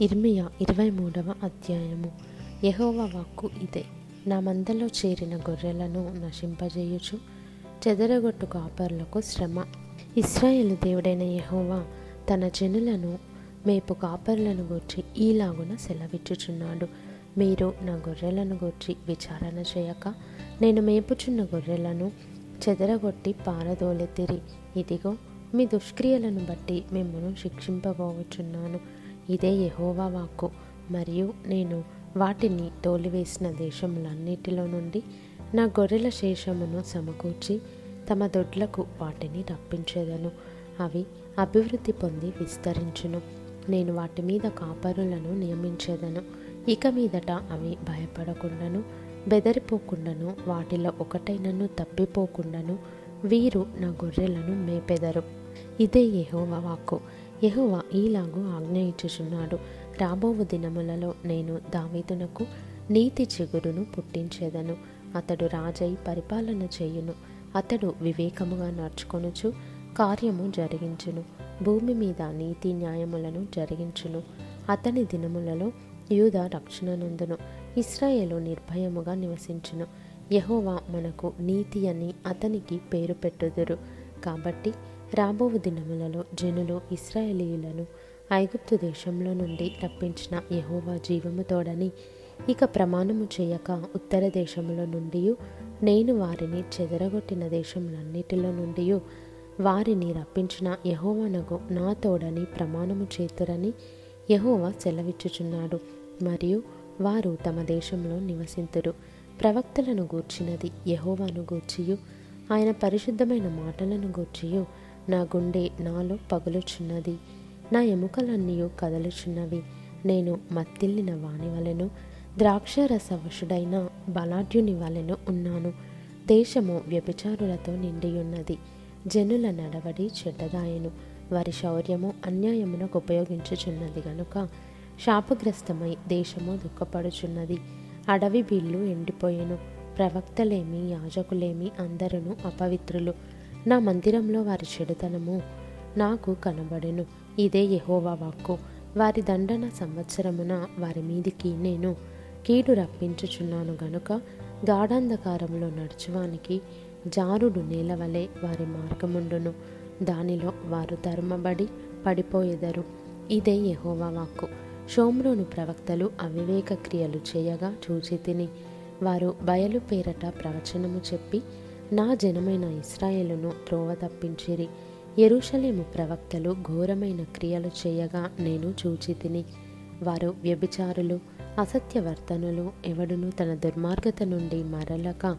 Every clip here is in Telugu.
ఇర్మియా ఇరవై మూడవ అధ్యాయము. యహోవ వాక్కు ఇదే. నా మందలో చేరిన గొర్రెలను నశింపజేయుచు చెదరగొట్టు కాపర్లకు శ్రమ. ఇస్రాయేల్ దేవుడైన యహోవా తన జనులను మేపు కాపర్లను గూర్చి ఈలాగున సెలవిచ్చుచున్నాడు. మీరు నా గొర్రెలను గూర్చి విచారణ చేయక నేను మేపుచున్న గొర్రెలను చెదరగొట్టి పారదోలెత్తిరి. ఇదిగో మీ దుష్క్రియలను బట్టి మిమ్మల్ని శిక్షింపబోచున్నాను ఇదే యహోవా వాక్కు. మరియు నేను వాటిని తోలివేసిన దేశములన్నిటిలో నుండి నా గొర్రెల శేషమును సమకూర్చి తమ దొడ్లకు వాటిని రప్పించేదను. అవి అభివృద్ధి పొంది విస్తరించును. నేను వాటి మీద కాపరులను నియమించేదను. ఇక మీదట అవి భయపడకుండాను బెదరిపోకుండాను వాటిలో ఒకటైనను తప్పిపోకుండాను. వీరు నా గొర్రెలను మేపెదరు. ఇదే యహోవా వాక్కు. యహువ ఈలాగు ఆజ్ఞ ఇచ్చుచున్నాడు రాబోవు దినములలో నేను దావీదునకు నీతి చిగురును పుట్టించేదను. అతడు రాజై పరిపాలన చేయును. అతడు వివేకముగా నడుచుకొనుచు కార్యము జరిగించును. భూమి మీద నీతి న్యాయములను జరిగించును. అతని దినములలో యూద రక్షణ నందును ఇస్రాయేలు నిర్భయముగా నివసించును. యహోవా మనకు నీతి అని అతనికి పేరు పెట్టుదురు. కాబట్టి రాబోవు దినములలో జనులు ఇస్రాయేలీయులను ఐగుప్తు దేశంలో నుండి రప్పించిన యహోవా జీవము తోడని ఇక ప్రమాణము చేయక ఉత్తర దేశములో నుండి నేను వారిని చెదరగొట్టిన దేశములన్నిటిలో నుండి వారిని రప్పించిన యహోవనకు నా తోడని ప్రమాణము చేతురని యహోవా సెలవిచ్చుచున్నాడు. మరియు వారు తమ దేశంలో నివసింతురు. ప్రవక్తలను గూర్చినది యహోవాను గూర్చియు. ఆయన పరిశుద్ధమైన మాటలను గూర్చియు. నా గుండె నాలో పగులుచున్నది నా ఎముకలన్నీ కదలుచున్నవి నేను మత్తిల్లిన వాణి వలెను ద్రాక్షరసవశుడైన బలాఢ్యుని వలెను ఉన్నాను. దేశము వ్యభిచారులతో నిండియున్నది. జనుల నడవడి చెడ్డదాయను. వారి శౌర్యము అన్యాయమునకు ఉపయోగించుచున్నది గనుక శాపగ్రస్తమై దేశము దుఃఖపడుచున్నది. అడవి బిల్లు ఎండిపోయెను. ప్రవక్తలేమి యాజకులేమి అందరూ అపవిత్రులు. నా మందిరంలో వారి చెడుతనము నాకు కనబడెను. ఇదే యహోవా వాక్కు. వారి దండన సంవత్సరమున వారి మీదికి నేను కీడు రప్పించుచున్నాను గనుక గాఢాంధకారంలో నడుచువానికి జారుడు నేలవలే వారి మార్గముండును. దానిలో వారు ధర్మబడి పడిపోయేదరు. ఇదే యహోవా వాక్కు. షోమ్రోను ప్రవక్తలు అవివేక క్రియలు చేయగా చూచి తిని వారు బయలు పేరట ప్రవచనము చెప్పి నా జనమైన ఇస్రాయేలును త్రోవ తప్పించిరి. ఎరుషలేము ప్రవక్తలు ఘోరమైన క్రియలు చేయగా నేను చూచి తిని వారు వ్యభిచారులు అసత్యవర్తనులు ఎవడును తన దుర్మార్గత నుండి మరలక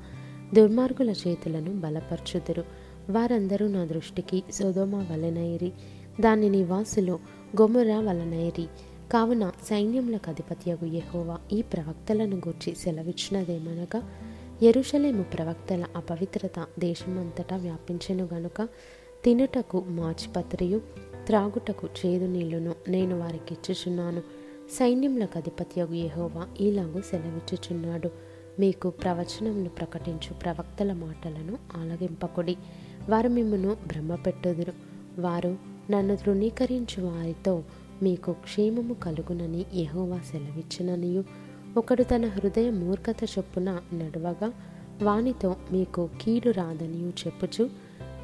దుర్మార్గుల చేతులను బలపరచుదురు. వారందరూ నా దృష్టికి సొదోమ వలనైరి దాని నివాసులు గొమురా వలనైరి. కావున సైన్యములకు అధిపత్యగు యహోవా ఈ ప్రవక్తలను గూర్చి సెలవిచ్చినదేమనగా ఎరుషలేము ప్రవక్తల అపవిత్రత దేశమంతటా వ్యాపించెను గనుక తినుటకు మాచిపత్రియు త్రాగుటకు చేదు నీళ్ళును నేను వారికి ఇచ్చుచున్నాను. సైన్యములకు అధిపత్యగు యహోవా ఈలాగు సెలవిచ్చుచున్నాడు. మీకు ప్రవచనములు ప్రకటించు ప్రవక్తల మాటలను ఆలగింపకుడి వారు మిమ్మను భ్రమపెట్టుదురు. వారు నన్ను తృణీకరించు వారితో మీకు క్షేమము కలుగునని యహోవా సెలవిచ్చిననియు. ఒకడు తన హృదయ మూర్ఖత చొప్పున నడవగా వానితో మీకు కీడు రాదనియు చెప్పుచు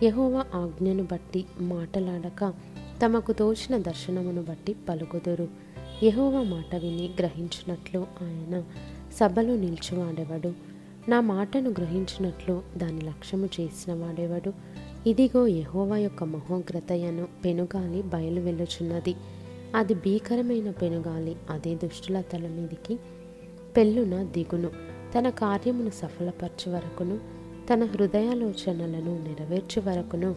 యహోవ ఆజ్ఞను బట్టి మాటలాడక తమకు తోచిన దర్శనమును బట్టి పలుకుదురు. యహోవ మాట విని గ్రహించినట్లు ఆయన సభలో నిల్చువాడెవడు? నా మాటను గ్రహించినట్లు దాని లక్ష్యము చేసిన వాడెవడు? ఇదిగో యెహోవా యొక్క మహోగ్రతయను పెనుగాలి బయలు వెళ్ళుచున్నది అది భీకరమైన పెనుగాలి అదే దుష్టుల తల మీదికి పెళ్ళున దిగును. తన కార్యమును సఫలపరచు వరకును తన హృదయాలోచనలను నెరవేర్చు వరకును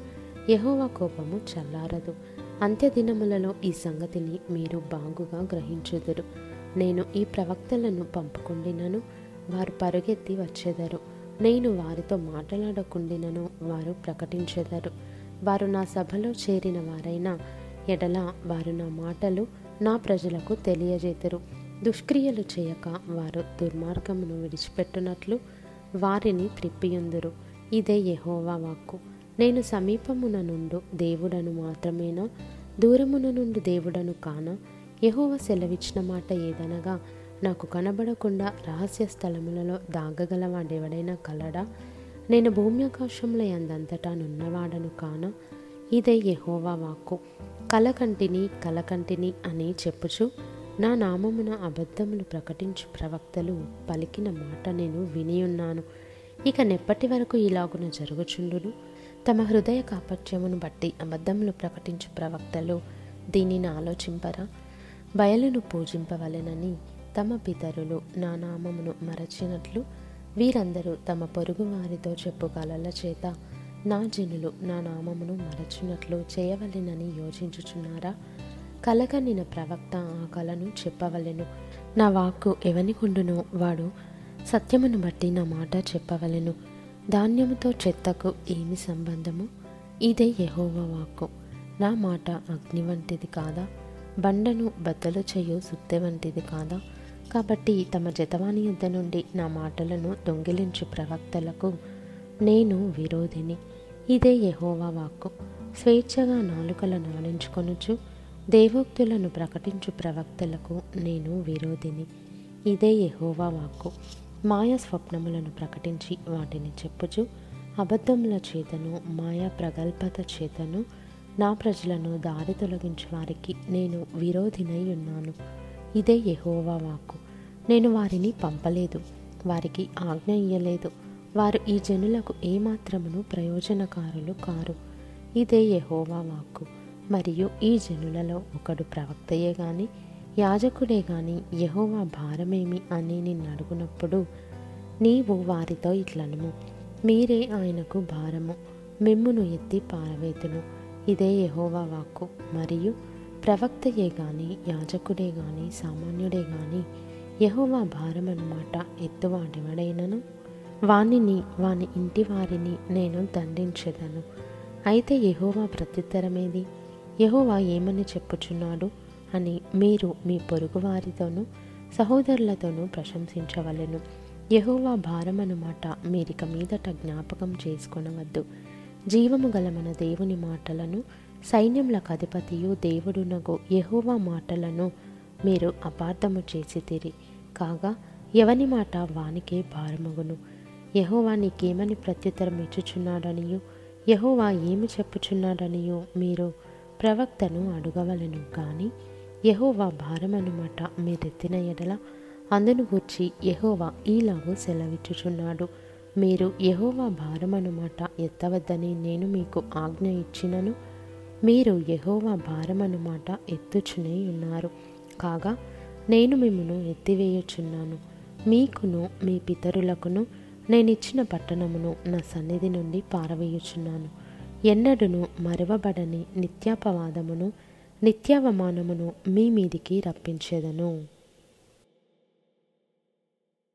యహోవ కోపము చల్లారదు. అంత్యదినములలో ఈ సంగతిని మీరు బాగుగా గ్రహించుదురు. నేను ఈ ప్రవక్తలను పంపకుండినను వారు పరుగెత్తి వచ్చేదరు. నేను వారితో మాట్లాడకుండినను వారు ప్రకటించెదరు. వారు నా సభలో చేరిన వారైనా ఎడల వారు నా మాటలు నా ప్రజలకు తెలియజేతురు. దుష్క్రియలు చేయక వారు దుర్మార్గమును విడిచిపెట్టునట్లు వారిని త్రిప్పియుందురు ఇదే యహోవా వాక్కు. నేను సమీపమున నుండు దేవుడను మాత్రమేనా? దూరమున నుండి దేవుడను కాన? యహోవ సెలవిచ్చిన మాట ఏదనగా నాకు కనబడకుండా రహస్య స్థలములలో దాగగలవాడెవడైనా కలడా? నేను భూమ్యాకాశంలో అందంతటా నున్నవాడను కాన? ఇదే యహోవా వాక్కు. కలకంటిని కలకంటిని అని చెప్పుచు నా నామమున అబద్ధములు ప్రకటించు ప్రవక్తలు పలికిన మాట నేను వినియున్నాను. ఇక నెప్పటి వరకు ఇలాగున జరుగుచుండును. తమ హృదయ కాపట్యమును బట్టి అబద్ధములు ప్రకటించు ప్రవక్తలు దీనిని ఆలోచింపరా? బయలును పూజింపవలెనని తమ పితరులు నా నామమును మరచినట్లు వీరందరూ తమ పొరుగు వారితో చెప్పు కలల చేత నా జనులు నా నామమును మరచినట్లు చేయవలెనని యోచించుచున్నారా కలగనిన ప్రవక్త ఆ కలను చెప్పవలెను. నా వాక్కు ఎవనికుండునో వాడు సత్యమును బట్టి నా మాట చెప్పవలెను. ధాన్యముతో చెత్తకు ఏమి సంబంధము? ఇదే యహోవ వాక్కు. నా మాట అగ్ని వంటిది కాదా? బండను బద్దలు చేయు సుత్తె వంటిది కాదా? కాబట్టి తమ జతవాని యుద్ధ నుండి నా మాటలను దొంగిలించు ప్రవక్తలకు నేను విరోధిని. ఇదే యహోవా వాక్కు. స్వేచ్ఛగా నాలుకలను ఆడించుకొనుచు దేవోక్తులను ప్రకటించు ప్రవక్తలకు నేను విరోధిని. ఇదే యహోవా వాక్కు. మాయ స్వప్నములను ప్రకటించి వాటిని చెప్పుచు అబద్ధముల చేతను మాయా ప్రగల్భత చేతను నా ప్రజలను దారి తొలగించు వారికి నేను విరోధినై ఉన్నాను. ఇదే యహోవా వాక్కు. నేను వారిని పంపలేదు వారికి ఆజ్ఞ ఇయ్యలేదు. వారు ఈ జనులకు ఏమాత్రమును ప్రయోజనకారులు కారు. ఇదే యహోవా వాక్కు. మరియు ఈ జనులలో ఒకడు ప్రవక్తయే గాని యాజకుడే గాని యహోవా భారమేమి అని నిన్ను అడుగునప్పుడు నీవు వారితో ఇట్లను మీరే ఆయనకు భారము. మిమ్మును ఎత్తి పారవేతును. ఇదే యహోవా వాక్కు. మరియు ప్రవక్తయే గాని యాజకుడే గాని సామాన్యుడే గాని యహోవా భారమన్నమాట ఎత్తువాడెవడైనను? వానిని వాని ఇంటి వారిని నేను దండించెదను. అయితే యహోవా ప్రత్యుత్తరమేది? యహోవా ఏమని చెప్పుచున్నాడు అని మీరు మీ పొరుగువారితోనూ సహోదరులతోనూ ప్రశంసించవలెను. యహోవా భారమన్నమాట మీరిక మీదట జ్ఞాపకం చేసుకొనవద్దు. జీవము గల మన దేవుని మాటలను సైన్యములకు అధిపతియు దేవుడునగు యహోవా మాటలను మీరు అపార్థము చేసి తిరి. కాగా ఎవని మాట వానికే భారమగును? యహోవా నీకేమని ప్రత్యుత్తరం ఇచ్చుచున్నాడనియు యహోవా ఏమి చెప్పుచున్నాడనియు మీరు ప్రవక్తను అడుగవలను కానీ యహోవా భారమనుమాట మీరెత్తిన ఎడల అందును గూర్చి యహోవా ఈలాగు సెలవిచ్చుచున్నాడు. మీరు యహోవా భారమనుమాట ఎత్తవద్దని నేను మీకు ఆజ్ఞ ఇచ్చినను మీరు యహోవా భారమనుమాట ఎత్తుచునే ఉన్నారు. కాగా నేను మిమ్మను ఎత్తివేయుచున్నాను. మీకును మీ పితరులకును నేనిచ్చిన పట్టణమును నా సన్నిధి నుండి పారవేయుచున్నాను. ఎన్నడును మరవబడని నిత్యాపవాదమును నిత్యావమానమును మీ మీదికి రప్పించేదను.